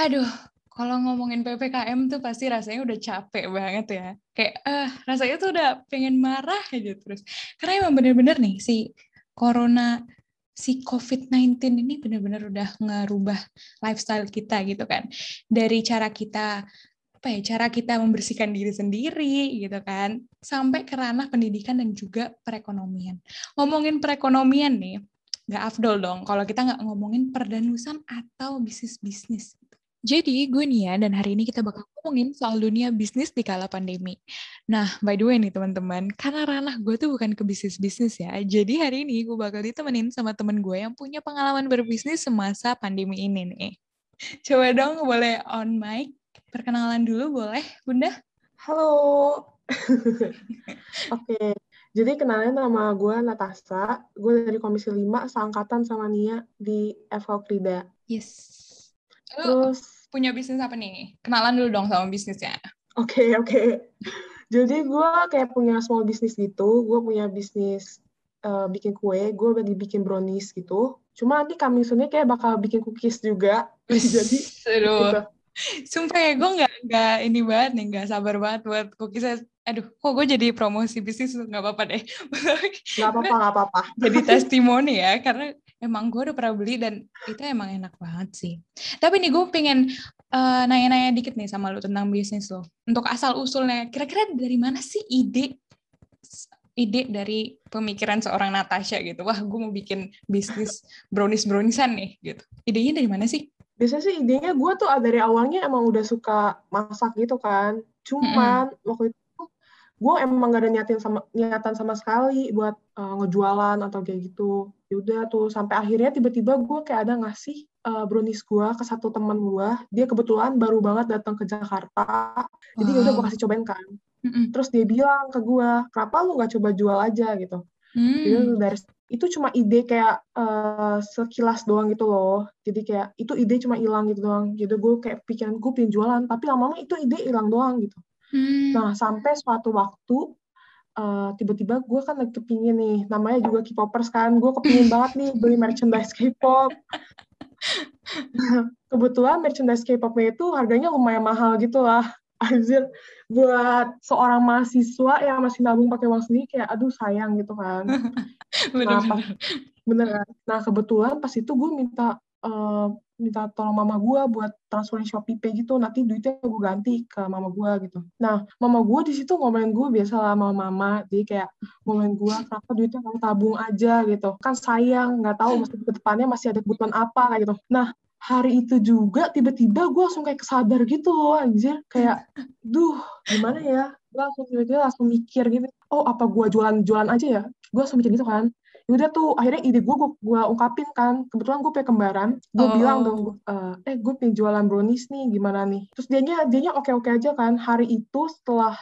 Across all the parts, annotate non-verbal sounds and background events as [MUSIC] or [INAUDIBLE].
Aduh, kalau ngomongin PPKM tuh pasti rasanya udah capek banget ya. Kayak, ah, rasanya tuh udah pengen marah aja terus. Karena emang bener-bener nih, si Corona, si COVID-19 ini bener-bener udah ngerubah lifestyle kita gitu kan. Dari cara kita apa ya cara kita membersihkan diri sendiri gitu kan sampai ke ranah pendidikan dan juga perekonomian ngomongin perekonomian nih nggak afdol dong kalau kita nggak ngomongin perdanusan atau bisnis bisnis jadi gue Nia dan hari ini kita bakal ngomongin soal dunia bisnis di kala pandemi. Nah, by the way nih teman-teman, karena ranah gue tuh bukan ke bisnis-bisnis ya. Jadi hari ini gue bakal ditemenin sama temen gue yang punya pengalaman berbisnis semasa pandemi ini nih. Coba dong boleh on mic, perkenalan dulu boleh Bunda? Halo. [LAUGHS] Oke, okay. jadi kenalnya nama gue Natasha. Gue dari Komisi 5, seangkatan sama Nia di FH Krida. Yes. Terus punya bisnis apa nih? Kenalan dulu dong sama bisnisnya. Oke, okay, oke. Okay. Jadi gue kayak punya small business gitu. Gue punya bisnis uh, bikin kue. Gue lagi bikin brownies gitu. Cuma nanti kami soonnya kayak bakal bikin cookies juga. [LAUGHS] Jadi, Seru. Gitu. Sumpah ya, gue nggak nggak ini banget nih, nggak sabar banget buat cookies. Aduh, kok gue jadi promosi bisnis nggak apa-apa deh. Nggak apa-apa, nggak apa-apa. [LAUGHS] Jadi testimoni ya, karena emang gue udah pernah beli dan itu emang enak banget sih. Tapi nih gue pengen uh, nanya-nanya dikit nih sama lo tentang bisnis lo. Untuk asal usulnya, kira-kira dari mana sih ide ide dari pemikiran seorang Natasha gitu. Wah, gue mau bikin bisnis brownies browniesan nih gitu. Idenya dari mana sih? Biasanya sih idenya gue tuh dari awalnya emang udah suka masak gitu kan. Cuman mm -hmm. waktu itu gue emang gak ada niatin sama niatan sama sekali buat uh, ngejualan atau kayak gitu. Yaudah tuh sampai akhirnya tiba-tiba gue kayak ada ngasih uh, brownies gue ke satu teman gue dia kebetulan baru banget datang ke Jakarta. Wow. jadi yaudah gue kasih cobain kan. Mm-hmm. terus dia bilang ke gue kenapa lu nggak coba jual aja? gitu. Mm. jadi dari itu cuma ide kayak uh, sekilas doang gitu loh. Jadi kayak itu ide cuma hilang gitu doang. Jadi gue kayak pikiran gue pengen jualan tapi lama-lama itu ide hilang doang gitu Hmm. Nah, sampai suatu waktu uh, tiba-tiba gue kan lagi kepingin nih, namanya juga K-popers kan, gue kepingin [LAUGHS] banget nih beli merchandise K-pop. [LAUGHS] Kebetulan merchandise K-popnya itu harganya lumayan mahal gitu lah. Anjir, buat seorang mahasiswa yang masih nabung pakai uang sendiri kayak aduh sayang gitu kan. [LAUGHS] bener, nah, pas, bener kan? Nah, kebetulan pas itu gue minta uh, minta tolong mama gue buat transferin Shopee Pay gitu, nanti duitnya gue ganti ke mama gue gitu. Nah, mama gue di situ ngomelin gue biasa lah sama mama, jadi kayak ngomelin gue, kenapa duitnya kamu tabung aja gitu. Kan sayang, nggak tahu mesti ke depannya masih ada kebutuhan apa kayak gitu. Nah, hari itu juga tiba-tiba gue langsung kayak kesadar gitu loh anjir. Kayak, duh gimana ya? Gue langsung tiba-tiba langsung mikir gitu, oh apa gue jualan-jualan aja ya? Gue langsung mikir gitu kan. Ya udah tuh akhirnya ide gue gue ungkapin kan. Kebetulan gue punya kembaran. Gue oh. bilang dong uh, eh gue pengen jualan brownies nih gimana nih? Terus dianya dianya oke oke aja kan. Hari itu setelah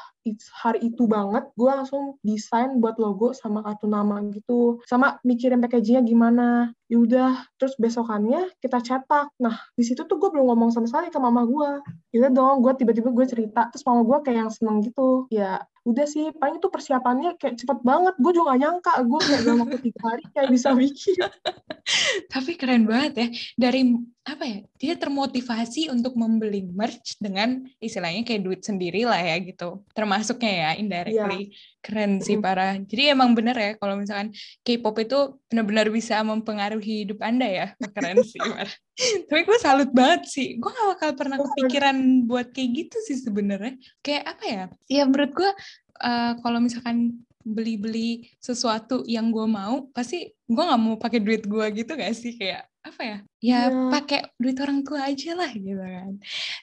hari itu banget gue langsung desain buat logo sama kartu nama gitu. Sama mikirin packagingnya gimana. Yaudah terus besokannya kita cetak. Nah di situ tuh gue belum ngomong sama sekali ke mama gue yaudah dong gue tiba-tiba gue cerita. Terus mama gue kayak yang seneng gitu. Ya udah sih paling itu persiapannya kayak cepet banget. Gue juga gak nyangka gue kayak dalam waktu tiga hari kayak bisa bikin [LAUGHS] tapi keren banget ya dari apa ya dia termotivasi untuk membeli merch dengan istilahnya kayak duit sendiri lah ya gitu termasuknya ya indirectly. yeah. Keren sih para jadi emang bener ya kalau misalkan K-pop itu benar-benar bisa mempengaruhi hidup anda ya? Keren sih [LAUGHS] para. tapi gue salut banget sih. Gue gak bakal pernah kepikiran buat kayak gitu sih sebenarnya. Kayak apa ya? Ya menurut gue uh, kalau misalkan beli-beli sesuatu yang gue mau pasti gue nggak mau pakai duit gue gitu gak sih? Kayak apa ya? Ya yeah. pakai duit orang tua aja lah gitu kan.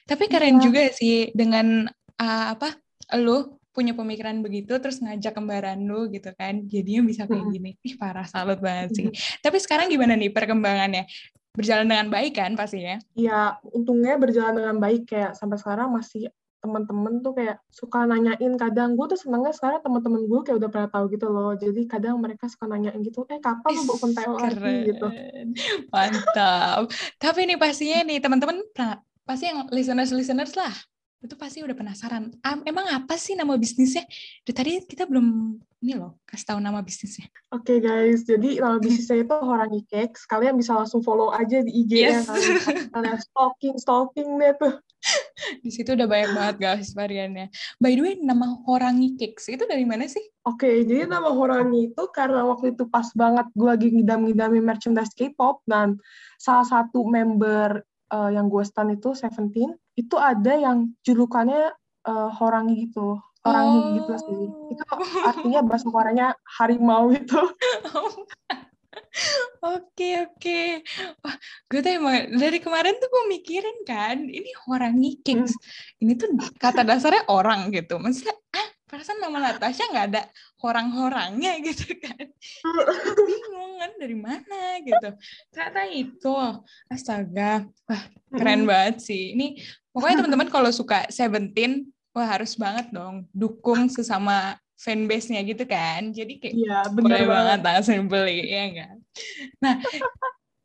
Tapi keren yeah. juga sih dengan uh, apa lo punya pemikiran begitu terus ngajak kembaran lu gitu kan. Jadinya bisa kayak gini. Ih parah salut banget sih. Tapi sekarang gimana nih perkembangannya? Berjalan dengan baik kan pastinya iya untungnya berjalan dengan baik. Kayak sampai sekarang masih teman-temen tuh kayak suka nanyain kadang. Gue tuh senengnya sekarang teman-teman gue kayak udah pernah tahu gitu loh. Jadi kadang mereka suka nanyain gitu eh kapan lu bukan PO lagi? gitu. Mantap. Tapi nih pastinya nih teman-teman pasti yang listeners listeners lah itu pasti udah penasaran. emang apa sih nama bisnisnya? Dari tadi kita belum ini loh, kasih tahu nama bisnisnya. Oke okay, guys, jadi nama bisnisnya itu Horangi Cakes. Kalian bisa langsung follow aja di IG-nya. Yes. Kalian stalking, stalking deh tuh. [LAUGHS] di situ udah banyak banget guys variannya. By the way, nama Horangi Cakes itu dari mana sih? Oke, okay, jadi nama Horangi itu karena waktu itu pas banget gue lagi ngidam-ngidamin merchandise K-pop dan salah satu member uh, yang gue stand itu Seventeen itu ada yang julukannya uh, Horangi gitu orang oh. gitu sih. Itu artinya bahasa Koreanya harimau itu [LAUGHS] Oke oke, wah gue tuh emang dari kemarin tuh gue mikirin kan, ini Horangi Kings, hmm. ini tuh kata dasarnya orang gitu, maksudnya ah perasaan nama Natasha nggak ada orang-orangnya [LAUGHS] gitu kan, bingung kan dari mana? gitu, ternyata itu, astaga, wah keren hmm. banget sih, ini Pokoknya teman-teman kalau suka Seventeen, wah harus banget dong dukung sesama fanbase-nya gitu kan. Jadi kayak ya, bener banget langsung beli, ya enggak? Nah,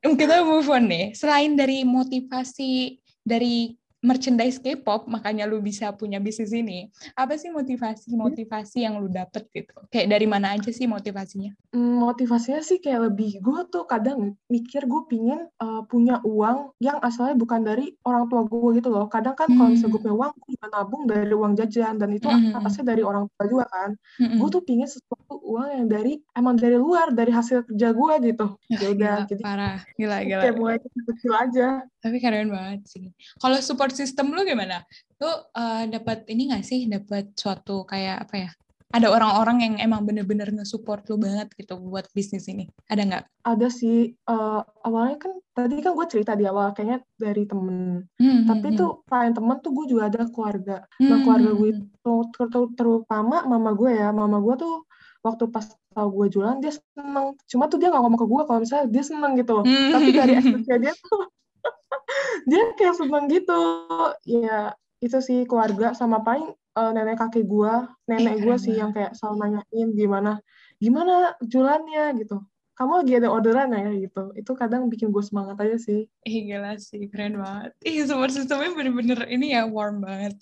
kita move on nih. Selain dari motivasi dari merchandise K-pop makanya lu bisa punya bisnis ini. Apa sih motivasi-motivasi yang lu dapet gitu? Kayak dari mana aja sih motivasinya? Hmm, motivasinya sih kayak lebih gue tuh kadang mikir gue pingin uh, punya uang yang asalnya bukan dari orang tua gue gitu loh. Kadang kan hmm. kalau misalnya gue punya uang, gue juga nabung dari uang jajan dan itu hmm. atasnya dari orang tua juga kan. Hmm. Gue tuh pingin sesuatu uang yang dari emang dari luar, dari hasil kerja gue gitu. Ya udah, jadi parah, gila gila. Kayak mulai kecil-kecil aja. Tapi keren banget sih. Kalau support system lu gimana? Lu uh, dapat ini gak sih? Dapat suatu kayak apa ya? Ada orang-orang yang emang bener-bener nge-support lu banget gitu buat bisnis ini. Ada nggak? Ada sih. Uh, awalnya kan tadi kan gue cerita di awal kayaknya dari temen. Hmm, Tapi hmm, tuh hmm. selain temen tuh gue juga ada keluarga. Hmm, nah keluarga gue hmm, itu terutama mama gue ya. Mama gue tuh waktu pas tau gue jualan dia seneng. Cuma tuh dia nggak ngomong ke gue kalau misalnya dia seneng gitu. Hmm. Tapi dari [LAUGHS] ekspresi dia tuh [LAUGHS] dia kayak seneng gitu. Ya itu sih keluarga sama paling uh, nenek kakek gue nenek gue sih yang kayak selalu nanyain gimana gimana jualannya gitu. Kamu lagi ada orderan ya gitu. Itu kadang bikin gue semangat aja sih. Ih gila sih keren banget. Ih support systemnya bener-bener ini ya warm banget.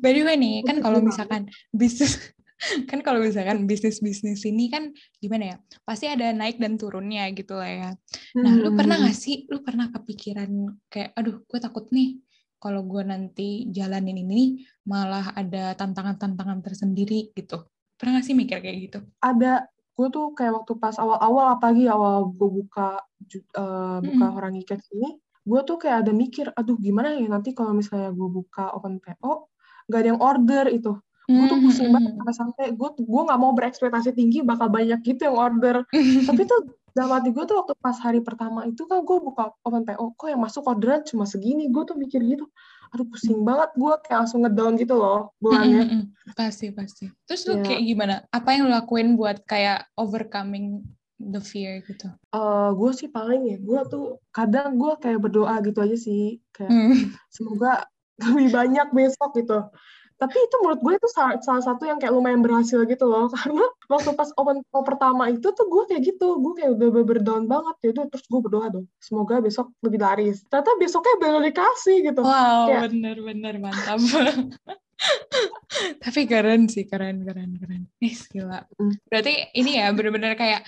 By the way nih kan kalau misalkan bisnis [LAUGHS] kan kalau misalkan bisnis-bisnis ini kan gimana ya pasti ada naik dan turunnya gitu lah ya. Nah hmm. lu pernah gak sih lu pernah kepikiran kayak aduh gue takut nih kalau gue nanti jalanin ini malah ada tantangan-tantangan tersendiri gitu. Pernah gak sih mikir kayak gitu? Ada. Gue tuh kayak waktu pas awal-awal apalagi awal gue buka uh, buka hmm. orang ikat ini gue tuh kayak ada mikir aduh gimana ya nanti kalau misalnya gue buka open PO nggak ada yang order itu gue tuh pusing mm banget sampai gue gue nggak mau berekspektasi tinggi bakal banyak gitu yang order. Tapi tuh dalam hati gue tuh waktu pas hari pertama itu kan gue buka open PO kok yang masuk orderan cuma segini? Gue tuh mikir gitu aduh pusing banget gue kayak langsung ngedown gitu loh bulannya mm pasti pasti. Terus lu yeah. kayak gimana? Apa yang lu lakuin buat kayak overcoming the fear gitu? Uh, gue sih paling ya, gue tuh kadang gue kayak berdoa gitu aja sih, kayak mm. semoga lebih banyak besok gitu tapi itu menurut gue itu salah, salah satu yang kayak lumayan berhasil gitu loh [LAUGHS] karena waktu pas open call pertama itu tuh gue kayak gitu gue kayak udah berdown banget jadi terus gue berdoa dong semoga besok lebih laris ternyata besoknya baru dikasih gitu wow kayak, bener bener mantap [LAUGHS] tapi keren sih keren keren keren ih gila mm. berarti ini ya bener-bener kayak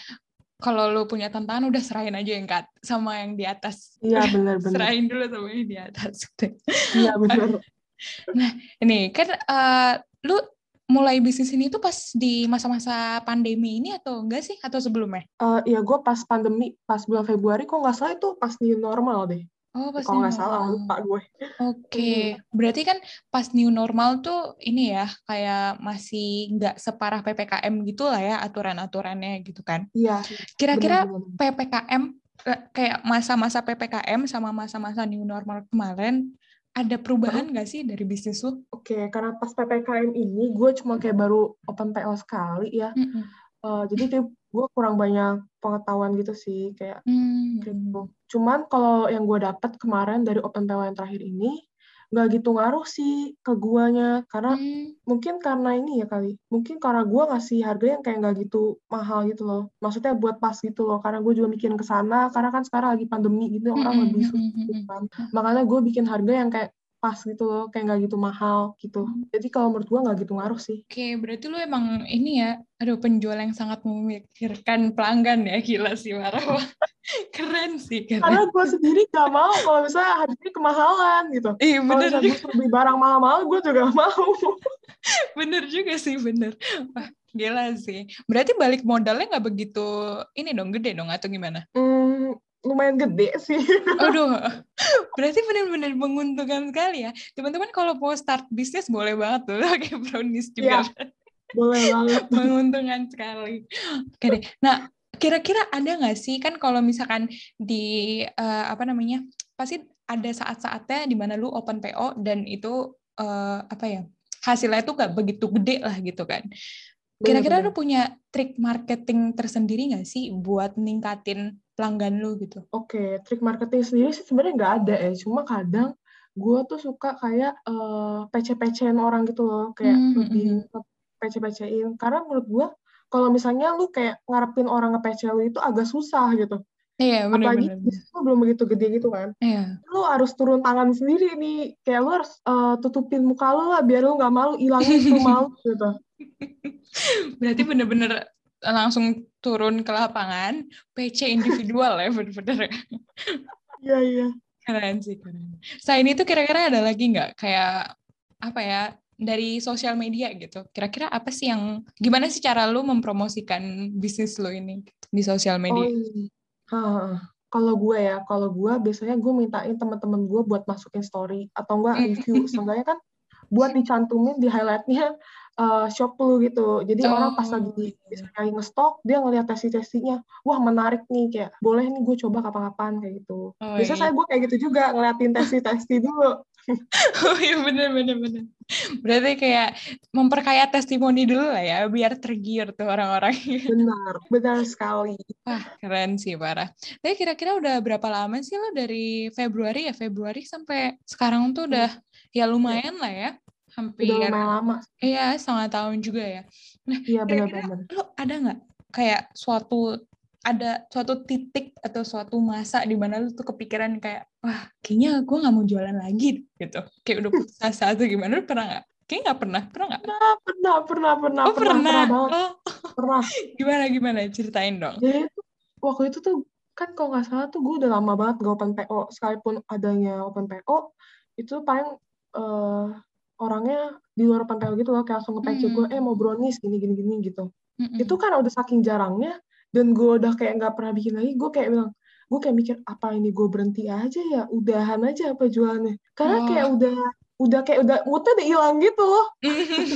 kalau lo punya tantangan udah serahin aja yang kat sama yang di atas. Iya benar benar. [LAUGHS] Serahin dulu sama yang di atas. Iya benar. Nah, ini kan uh, lu mulai bisnis ini tuh pas di masa-masa pandemi ini atau enggak sih atau sebelumnya? Uh, ya gue pas pandemi pas bulan Februari kok nggak salah itu pas new normal deh. Oh, pas Kalau nggak salah lupa gue. Oke, okay. berarti kan pas new normal tuh ini ya kayak masih nggak separah ppkm gitu lah ya aturan-aturannya gitu kan? Iya. Kira-kira ppkm eh, kayak masa-masa ppkm sama masa-masa new normal kemarin ada perubahan nggak sih dari bisnis lu? Oke, okay, karena pas PPKM ini gue cuma kayak baru open PO sekali ya. Mm -hmm. uh, jadi kayak gue kurang banyak pengetahuan gitu sih kayak mm -hmm. gitu. Cuman kalau yang gue dapat kemarin dari open PO yang terakhir ini, nggak gitu ngaruh sih ke guanya karena hmm. mungkin karena ini ya kali mungkin karena gua ngasih harga yang kayak nggak gitu mahal gitu loh maksudnya buat pas gitu loh karena gue juga mikirin ke sana karena kan sekarang lagi pandemi gitu orang hmm. lebih susah gitu kan makanya gue bikin harga yang kayak pas gitu loh, kayak nggak gitu mahal gitu. Hmm. Jadi kalau menurut gue nggak gitu ngaruh sih. Oke, berarti lu emang ini ya, aduh penjual yang sangat memikirkan pelanggan ya, gila sih marah. [LAUGHS] keren sih, keren. Karena gue sendiri gak mau kalau misalnya harganya kemahalan gitu. Iya bener. Kalau misalnya beli barang mahal-mahal, gue juga mau. [LAUGHS] bener juga sih, bener. Wah, gila sih. Berarti balik modalnya nggak begitu ini dong, gede dong atau gimana? Hmm, lumayan gede sih. [LAUGHS] Aduh, berarti benar-benar menguntungkan sekali ya. Teman-teman kalau mau start bisnis boleh banget tuh [LAUGHS] pakai brownies juga. Ya, boleh banget. [LAUGHS] menguntungkan sekali. Oke deh. Nah, kira-kira ada nggak sih kan kalau misalkan di uh, apa namanya pasti ada saat-saatnya di mana lu open PO dan itu uh, apa ya hasilnya itu nggak begitu gede lah gitu kan. Kira-kira lu punya trik marketing tersendiri nggak sih buat ningkatin pelanggan lu gitu? Oke, okay, trik marketing sendiri sih sebenarnya nggak ada ya. Cuma kadang gue tuh suka kayak uh, pece-pecein orang gitu loh, kayak mm -hmm. lebih hmm, hmm. pece-pecein. Karena menurut gue kalau misalnya lu kayak ngarepin orang ngepece lu itu agak susah gitu. Iya, benar Apalagi lu belum begitu gede gitu kan. Iya. Lu harus turun tangan sendiri nih. Kayak lu harus uh, tutupin muka lu lah biar lu nggak malu, hilangin itu malu gitu. [LAUGHS] Berarti bener-bener langsung turun ke lapangan, PC individual ya bener-bener. Iya, iya. Keren sih, keren. Selain itu kira-kira ada lagi nggak kayak apa ya dari sosial media gitu? Kira-kira apa sih yang gimana sih cara lu mempromosikan bisnis lo ini di sosial media? Oh, iya. kalau gue ya, kalau gue biasanya gue mintain teman-teman gue buat masukin story atau enggak review. Seenggaknya kan buat dicantumin di highlightnya uh, shop lu gitu. Jadi oh. orang pas lagi misalnya ngestok, dia ngeliat testi-testinya, wah menarik nih kayak boleh nih gue coba kapan-kapan kayak gitu. Oh, Biasanya iya. saya gue kayak gitu juga ngeliatin testi-testi dulu. [LAUGHS] oh iya bener bener bener. Berarti kayak memperkaya testimoni dulu lah ya, biar tergiur tuh orang-orang. benar, benar sekali. Wah keren sih parah. Tapi kira-kira udah berapa lama sih lo dari Februari ya Februari sampai sekarang tuh udah ya lumayan lah ya hampir udah lumayan lama. Iya setengah tahun juga ya. Nah iya benar-benar lo ada nggak kayak suatu ada suatu titik atau suatu masa di mana lu tuh kepikiran kayak wah kayaknya gue nggak mau jualan lagi gitu. Kayak udah putus asa atau gimana lu pernah nggak? Kayak nggak pernah pernah nggak? Pernah pernah pernah pernah oh, pernah pernah, pernah, oh. pernah. [LAUGHS] gimana gimana? Ceritain dong. Jadi waktu itu tuh kan kalau nggak salah tuh gue udah lama banget gak open PO sekalipun adanya open PO itu paling uh, orangnya di luar pantai gitu loh kayak langsung nge hmm. gue eh mau brownies gini gini gini gitu hmm. itu kan udah saking jarangnya dan gue udah kayak nggak pernah bikin lagi gue kayak bilang gue kayak mikir apa ini gue berhenti aja ya udahan aja apa jualannya karena oh. kayak udah udah kayak udah moodnya udah hilang gitu loh.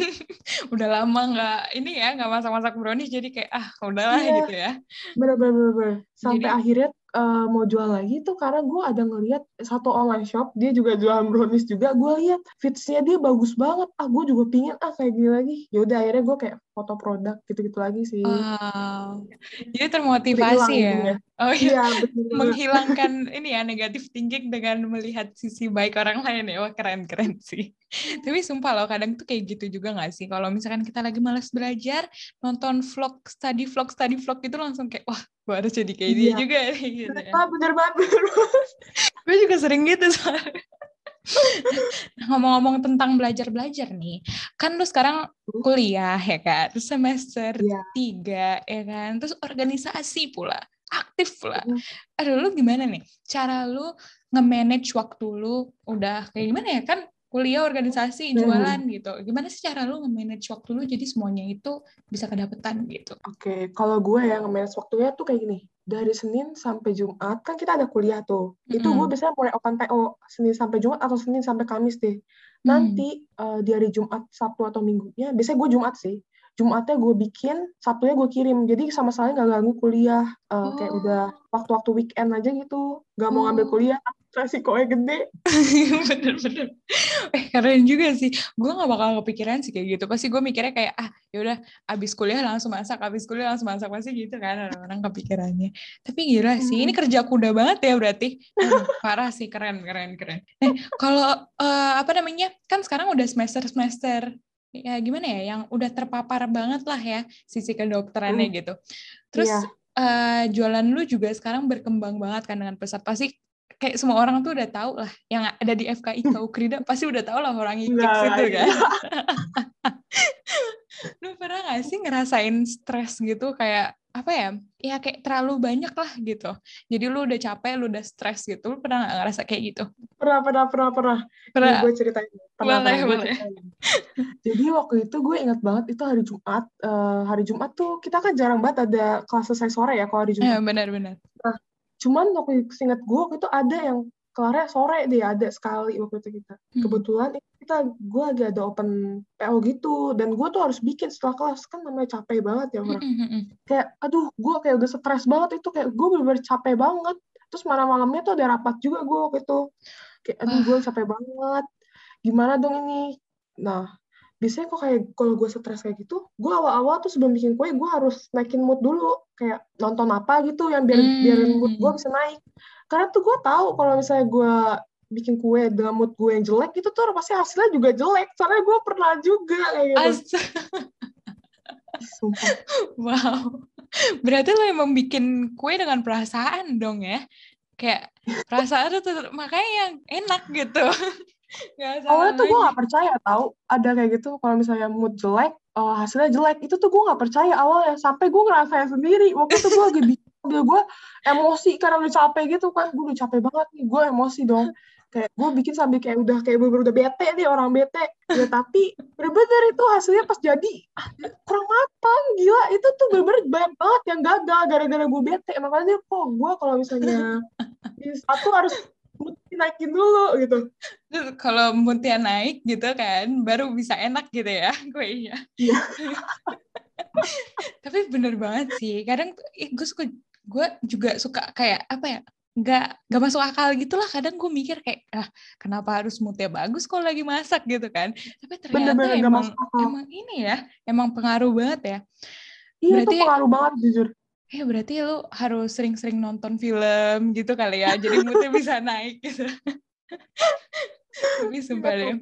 [LAUGHS] udah lama nggak ini ya nggak masak-masak brownies jadi kayak ah udahlah yeah. gitu ya. Bener-bener sampai jadi, akhirnya uh, mau jual lagi tuh karena gue ada ngeliat satu online shop dia juga jual brownies juga gue lihat fitsnya dia bagus banget. Ah gue juga pingin ah kayak gini lagi. Ya udah akhirnya gue kayak foto produk gitu-gitu lagi sih. Wow. jadi termotivasi ya? ya oh iya, iya menghilangkan ini ya negatif thinking dengan melihat sisi baik orang lain ya. Wah keren keren sih tapi sumpah loh kadang tuh kayak gitu juga gak sih kalau misalkan kita lagi malas belajar nonton vlog study vlog study vlog itu langsung kayak wah gue harus jadi kayak iya. dia juga [LAUGHS] ya gitu ya. Ah, bener banget bener banget gue juga sering gitu soalnya [LAUGHS] ngomong-ngomong tentang belajar-belajar nih, kan lu sekarang kuliah ya kan, terus semester yeah. tiga ya kan, terus organisasi pula, aktif pula. Mm. Aduh, lu gimana nih? Cara lu nge-manage waktu lu udah kayak gimana ya kan? Kuliah organisasi hmm. jualan hmm. gitu gimana sih cara lu nge-manage waktu lu jadi semuanya itu bisa kedapetan gitu oke okay. kalau gue yang nge-manage waktunya tuh kayak gini dari Senin sampai Jumat kan kita ada kuliah tuh hmm. itu gue biasanya mulai open PO Senin sampai Jumat atau Senin sampai Kamis deh nanti hmm. uh, di hari Jumat Sabtu atau Minggunya biasanya gue Jumat sih Jumatnya gue bikin, Sabtunya gue kirim. Jadi sama sekali nggak ganggu kuliah. Uh, oh. Kayak udah waktu-waktu weekend aja gitu. Gak mau ngambil oh. kuliah, resikonya gede. [LAUGHS] Bener-bener. eh keren juga sih. Gue gak bakal kepikiran sih kayak gitu. Pasti gue mikirnya kayak, ah yaudah abis kuliah langsung masak, abis kuliah langsung masak. Pasti gitu kan orang-orang kepikirannya. Tapi gila sih, ini hmm. kerja kuda banget ya berarti. Uh, parah sih, keren, keren, keren. Eh, kalau uh, apa namanya, kan sekarang udah semester-semester ya gimana ya yang udah terpapar banget lah ya sisi kedokterannya hmm. gitu. Terus yeah. Iya. uh, jualan lu juga sekarang berkembang banget kan dengan pesat pasti kayak semua orang tuh udah tahu lah yang ada di FKI kau [LAUGHS] Krida pasti udah tahu lah orang IKIP itu kan. [LAUGHS] Lu pernah gak sih ngerasain stres gitu? Kayak apa ya ya kayak terlalu banyak lah gitu. Jadi lu udah capek lu udah stres gitu. Lu pernah gak ngerasa kayak gitu? Pernah pernah pernah pernah. Pernah. Gue ceritain. Pernah, boleh, pernah boleh. jadi waktu itu gue ingat banget itu hari Jumat uh, hari Jumat tuh kita kan jarang banget ada kelas selesai sore ya kalau hari Jumat. ya, benar benar. Nah cuman waktu ingat gue waktu itu ada yang kelarnya sore deh ada sekali waktu itu kita. Hmm. kebetulan kita gue lagi ada open PO gitu dan gue tuh harus bikin setelah kelas kan namanya capek banget ya orang hmm, hmm, hmm. kayak aduh gue kayak udah stres banget itu kayak gue bener-bener capek banget. Terus malam-malamnya tuh ada rapat juga gue waktu itu. Kayak aduh gue capek banget. Gimana dong ini? Nah biasanya kok kayak kalau gue stres kayak gitu gue awal-awal tuh sebelum bikin kue gue harus naikin mood dulu. Kayak nonton apa gitu yang biar hmm. biar mood gue bisa naik. Karena tuh gue tahu kalau misalnya gue bikin kue dengan mood gue yang jelek itu tuh pasti hasilnya juga jelek. Soalnya gue pernah juga kayak gitu. Sumpah. [LAUGHS] wow. Berarti lo emang bikin kue dengan perasaan dong ya? Kayak perasaan itu makanya yang enak gitu [LAUGHS] Awalnya tuh gue gak percaya tau ada kayak gitu kalau misalnya mood jelek uh, hasilnya jelek itu tuh gue gak percaya awalnya sampai gue ngerasain sendiri waktu itu gue lagi gue emosi karena udah capek gitu kan gue udah capek banget nih gue emosi dong. Kayak gue bikin sambil kayak udah kayak bener, -bener udah bete nih orang bete. Ya tapi bener-bener itu hasilnya pas jadi ah, kurang matang gila. Itu tuh bener-bener banyak banget yang gagal gara-gara gue bete makanya kok gue kalau misalnya [LAUGHS] satu harus naikin dulu gitu. Kalau moodnya naik gitu kan, baru bisa enak gitu ya [LAUGHS] kuenya. Iya. [LAUGHS] Tapi bener banget sih. Kadang gue suka, gue juga suka kayak apa ya? Gak, gak masuk akal gitu lah kadang gue mikir kayak ah kenapa harus moodnya bagus kalau lagi masak gitu kan tapi ternyata Bener -bener emang emang ini ya emang pengaruh banget ya iya Berarti, itu pengaruh banget jujur eh berarti lu harus sering-sering nonton film gitu kali ya jadi moodnya [LAUGHS] bisa naik gitu. Tapi sumpah deh.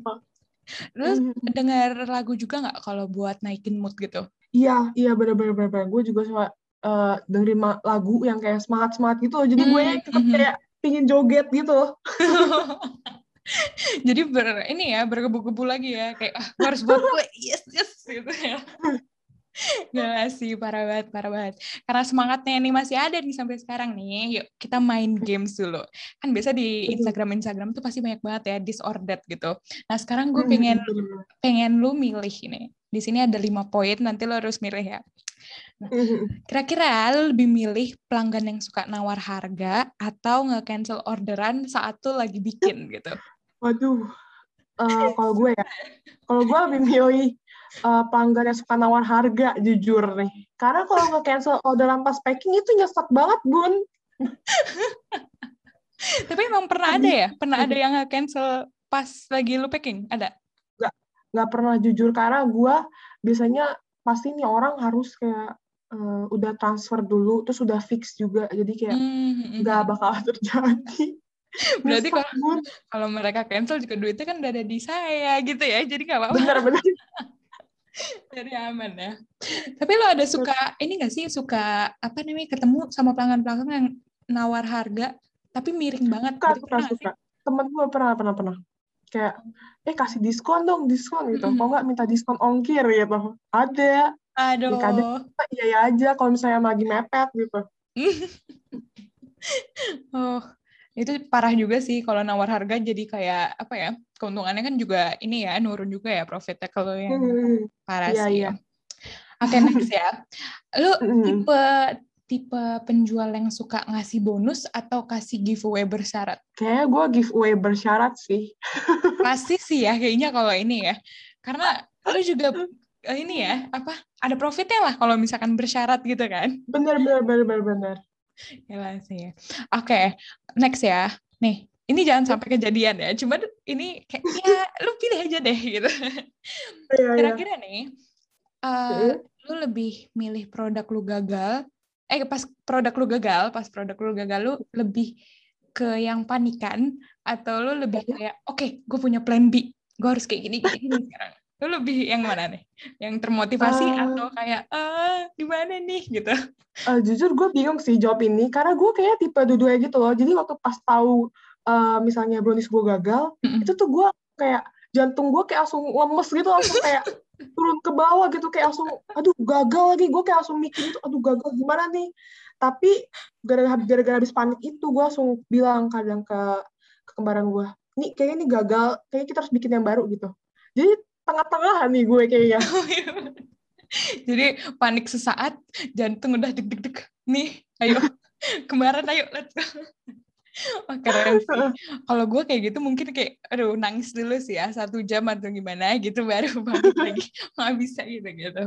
lu mm-hmm. dengar lagu juga nggak kalau buat naikin mood gitu? Iya iya bener-bener gue juga suka uh, dengerin lagu yang kayak semangat semangat gitu. Jadi gue mm-hmm. tetap kayak pingin joget gitu. [LAUGHS] Jadi ber ini ya bergebu-gebu lagi ya. Kayak ah, harus buat gue yes yes gitu ya [LAUGHS] Gak sih, parah banget, parah banget. Karena semangatnya ini masih ada nih sampai sekarang nih. Yuk, kita main games dulu. Kan biasa di Instagram-Instagram tuh pasti banyak banget ya disordered gitu. Nah, sekarang gue hmm, pengen pengen lu milih ini. Di sini ada lima poin, nanti lo harus milih ya. Nah, hmm. kira-kira lo lebih milih pelanggan yang suka nawar harga atau nge-cancel orderan saat tuh lagi bikin gitu? Waduh, uh, kalau gue ya, kalau gue lebih milih uh, pelanggan yang suka nawar harga jujur nih. Karena kalau nggak cancel orderan pas packing itu nyesek banget bun. [LAUGHS] Tapi emang pernah ada ya? Pernah ada yang nggak cancel pas lagi lu packing? Ada? Nggak, nggak pernah jujur karena gue biasanya pasti nih orang harus kayak uh, udah transfer dulu terus udah fix juga jadi kayak hmm, hmm, nggak mm -hmm. bakal [LAUGHS] terjadi Berarti kalau kalau mereka cancel juga duitnya kan udah ada di saya gitu ya, jadi nggak apa-apa. Benar benar. [LAUGHS] Jadi aman ya. Tapi lo ada suka ini gak sih suka apa namanya ketemu sama pelanggan-pelanggan yang nawar harga tapi miring banget. Suka, gitu, suka, suka. Temen gue pernah pernah pernah kayak eh kasih diskon dong diskon gitu. Mm -hmm. Kok nggak minta diskon ongkir gitu. Ada. Aduh. Ya, kadang iya ya aja kalau misalnya lagi mepet gitu. [LAUGHS] oh, itu parah juga sih kalau nawar harga jadi kayak apa ya keuntungannya kan juga ini ya nurun juga ya profitnya kalau yang hmm, parah iya, sih iya. oke okay, next ya lu [LAUGHS] hmm. tipe tipe penjual yang suka ngasih bonus atau kasih giveaway bersyarat kayak gue giveaway bersyarat sih [LAUGHS] pasti sih ya kayaknya kalau ini ya karena lu juga eh, ini ya apa ada profitnya lah kalau misalkan bersyarat gitu kan bener bener bener bener bener Ya sih. Oke, okay, next ya. Nih, ini jangan sampai kejadian ya. Cuman ini kayak ya lu pilih aja deh gitu. Iya, iya. Kira-kira nih, uh, lu lebih milih produk lu gagal, eh pas produk lu gagal, pas produk lu gagal lu lebih ke yang panikan atau lu lebih iya. kayak oke, okay, gue punya plan B, gue harus kayak gini, kayak gini sekarang. Lu lebih yang mana nih? Yang termotivasi uh, atau kayak ah gimana nih gitu? Uh, jujur gue bingung sih jawab ini karena gue kayak tipe dua-duanya gitu loh. Jadi waktu pas tahu uh, misalnya brownies gue gagal, mm -hmm. itu tuh gue kayak jantung gue kayak langsung lemes gitu langsung kayak [LAUGHS] turun ke bawah gitu kayak langsung aduh gagal lagi. Gue kayak langsung mikir itu aduh gagal gimana nih? Tapi gara-gara habis panik itu gue langsung bilang kadang ke, ke kembaran gue nih kayaknya ini gagal kayaknya kita harus bikin yang baru gitu. Jadi tengah-tengah nih gue kayaknya. [LAUGHS] Jadi panik sesaat jantung udah deg-deg-deg. Nih ayo. [LAUGHS] Kemarin ayo let's go [LAUGHS] Oh, keren sih. [LAUGHS] Kalau gue kayak gitu mungkin kayak, aduh nangis dulu sih ya satu jam atau gimana [LAUGHS] gitu baru balik lagi nggak bisa gitu gitu.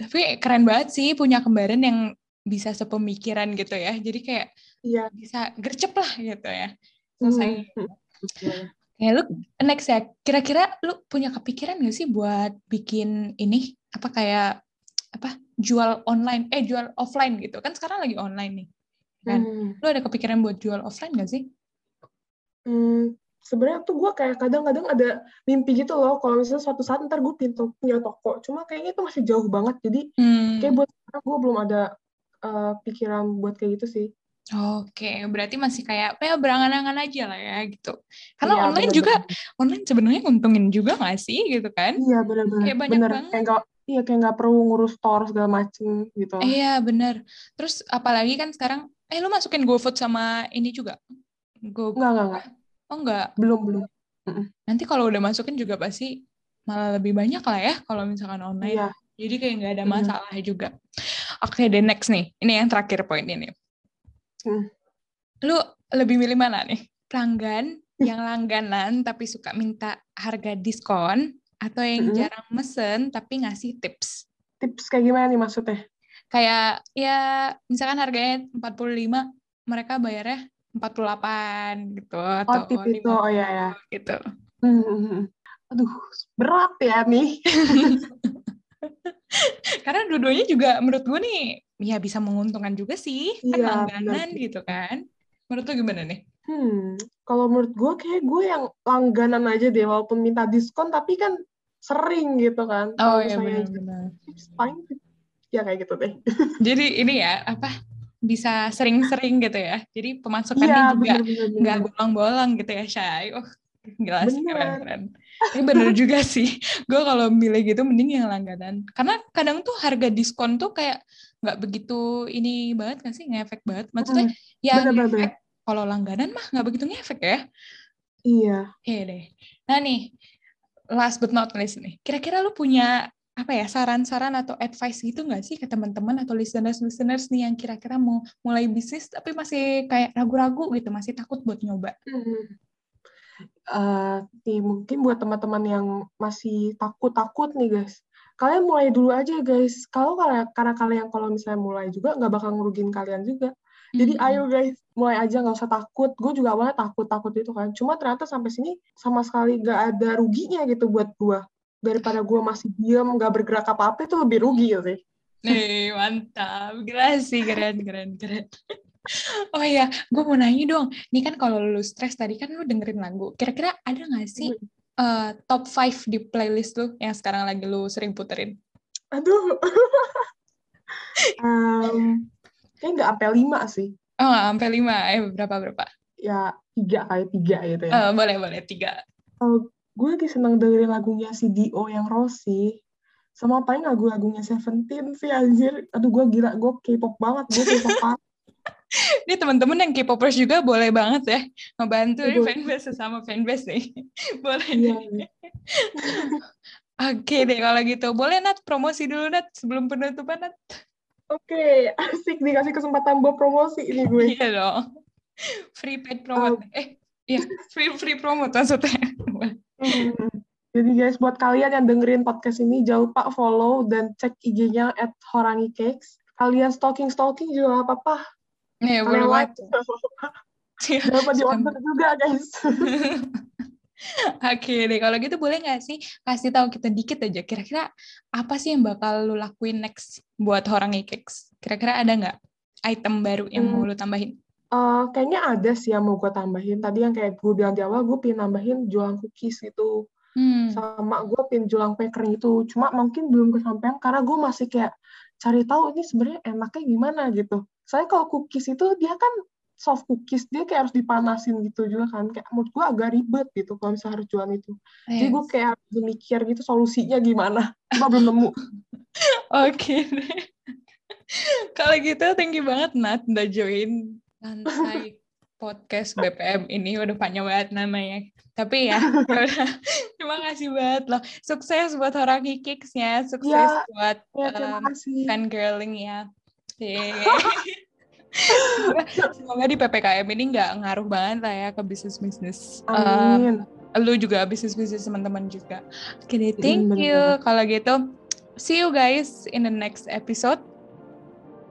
Tapi keren banget sih punya kembaran yang bisa sepemikiran gitu ya. Jadi kayak iya. bisa gercep lah gitu ya. Selesai. Hmm. Ya lu next ya, kira-kira lu punya kepikiran gak sih buat bikin ini apa kayak apa jual online eh jual offline gitu kan sekarang lagi online nih kan hmm. lu ada kepikiran buat jual offline gak sih? Hmm, sebenarnya tuh gue kayak kadang-kadang ada mimpi gitu loh kalau misalnya suatu saat ntar gue pintu punya toko cuma kayaknya itu masih jauh banget jadi hmm. kayak buat gue belum ada uh, pikiran buat kayak gitu sih. Oke, berarti masih kayak ya berangan-angan aja lah ya gitu. Karena ya, online bener, juga bener. online sebenarnya nguntungin juga gak sih gitu kan? Iya benar-benar. Kayak banyak bener. banget. Kayak gak, iya kayak nggak perlu ngurus store segala macem gitu. Iya benar. Terus apalagi kan sekarang, eh lu masukin GoFood sama ini juga? Go. Enggak enggak enggak. Oh enggak. Belum belum. Nanti kalau udah masukin juga pasti malah lebih banyak lah ya kalau misalkan online. Iya. Jadi kayak nggak ada masalah hmm. juga. Oke, okay, the next nih. Ini yang terakhir poin ini. Hmm. Lu lebih milih mana nih? Pelanggan yang langganan tapi suka minta harga diskon atau yang hmm. jarang mesen tapi ngasih tips? Tips kayak gimana nih maksudnya? Kayak ya misalkan harganya 45, mereka bayarnya 48 gitu atau oh, tip itu. Oh ya ya. Gitu. Hmm. Aduh, berat ya nih. [LAUGHS] Karena dua-duanya juga menurut gue nih ya bisa menguntungkan juga sih kan iya, langganan gitu kan. Menurut lo gimana nih? Hmm, kalau menurut gue kayak gue yang langganan aja deh walaupun minta diskon tapi kan sering gitu kan. Oh iya benar-benar. Paling ya kayak gitu deh. [LAUGHS] Jadi ini ya apa bisa sering-sering gitu ya. Jadi pemasukannya ya, juga nggak bolong-bolong gitu ya, Shay. Oh, gila sih keren-keren. Ini bener [LAUGHS] juga sih. Gue kalau milih gitu mending yang langganan. Karena kadang tuh harga diskon tuh kayak nggak begitu ini banget nggak sih ngefek banget. Maksudnya hmm, ya ngefek kalau langganan mah nggak begitu ngefek ya. Iya. Iya deh. Nah nih, last but not least nih. Kira-kira lu punya apa ya saran-saran atau advice gitu nggak sih ke teman-teman atau listeners-listeners nih yang kira-kira mau mulai bisnis tapi masih kayak ragu-ragu gitu, masih takut buat nyoba? Hmm uh, nih mungkin buat teman-teman yang masih takut-takut nih guys, kalian mulai dulu aja guys. Kalau kalian karena kalian kalau misalnya mulai juga nggak bakal ngerugin kalian juga. Jadi mm-hmm. ayo guys, mulai aja nggak usah takut. Gue juga awalnya takut-takut itu kan. Cuma ternyata sampai sini sama sekali nggak ada ruginya gitu buat gue. Daripada gue masih diam nggak bergerak apa-apa itu lebih rugi ya sih. Nih mantap, sih keren keren keren. Oh iya, gue mau nanya dong. Ini kan kalau lu stres tadi kan lu dengerin lagu. Kira-kira ada nggak sih uh, top 5 di playlist lu yang sekarang lagi lu sering puterin? Aduh. [LAUGHS] um, kayak nggak sampai lima sih. Oh, nggak sampai lima. Eh, berapa berapa? Ya tiga kayak tiga gitu ya. Uh, boleh boleh tiga. Gue lagi seneng dengerin lagunya si Dio yang Rossi sama paling lagu-lagunya Seventeen sih anjir. Aduh gue gila, gue K-pop banget, gue K-pop [LAUGHS] ini teman-teman yang K-popers juga boleh banget ya ngebantu ini fanbase sesama fanbase nih. [LAUGHS] boleh. Iya, iya. [LAUGHS] Oke deh kalau gitu. Boleh Nat promosi dulu Nat sebelum penutupan Nat. Oke, asik dikasih kesempatan buat promosi ini gue. iya dong. Free paid promote. Um, eh, iya, free free promote maksudnya. Hmm. Jadi guys, buat kalian yang dengerin podcast ini, jangan lupa follow dan cek IG-nya at Horangi Cakes. Kalian stalking-stalking juga apa-apa Iya, boleh banget. [LAUGHS] Dapat di order juga, guys. [LAUGHS] Oke deh, kalau gitu boleh nggak sih kasih tahu kita dikit aja kira-kira apa sih yang bakal lu lakuin next buat orang Cakes? Kira-kira ada nggak item baru yang hmm. mau lu tambahin? Uh, kayaknya ada sih yang mau gue tambahin. Tadi yang kayak gue bilang di awal, gue pengen nambahin jualan cookies gitu. Hmm. Sama gue pengen jualan packer itu. Cuma mungkin belum kesampaian karena gue masih kayak cari tahu ini sebenarnya enaknya gimana gitu. Soalnya kalau cookies itu dia kan soft cookies dia kayak harus dipanasin gitu juga kan kayak menurut gue agak ribet gitu kalau misalnya harus jualan itu yes. jadi gue kayak mikir gitu solusinya gimana cuma belum nemu [LAUGHS] oke okay. [LAUGHS] kalau gitu thank you banget Nat udah join lantai podcast BPM ini udah panjang banget namanya tapi ya, ya [LAUGHS] terima kasih banget loh sukses buat orang kikiksnya sukses ya, buat ya, um, fan girling ya [LAUGHS] Semoga di PPKM ini nggak ngaruh banget lah ya ke bisnis-bisnis. Amin. Uh, lu juga bisnis-bisnis teman-teman juga. Oke okay, thank you. Kalau gitu, see you guys in the next episode.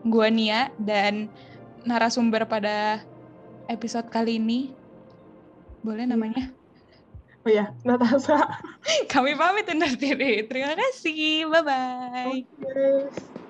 Gua Nia dan narasumber pada episode kali ini. Boleh iya. namanya? Oh ya, Natasha. [LAUGHS] Kami pamit undur diri. Terima kasih. Bye-bye. Okay.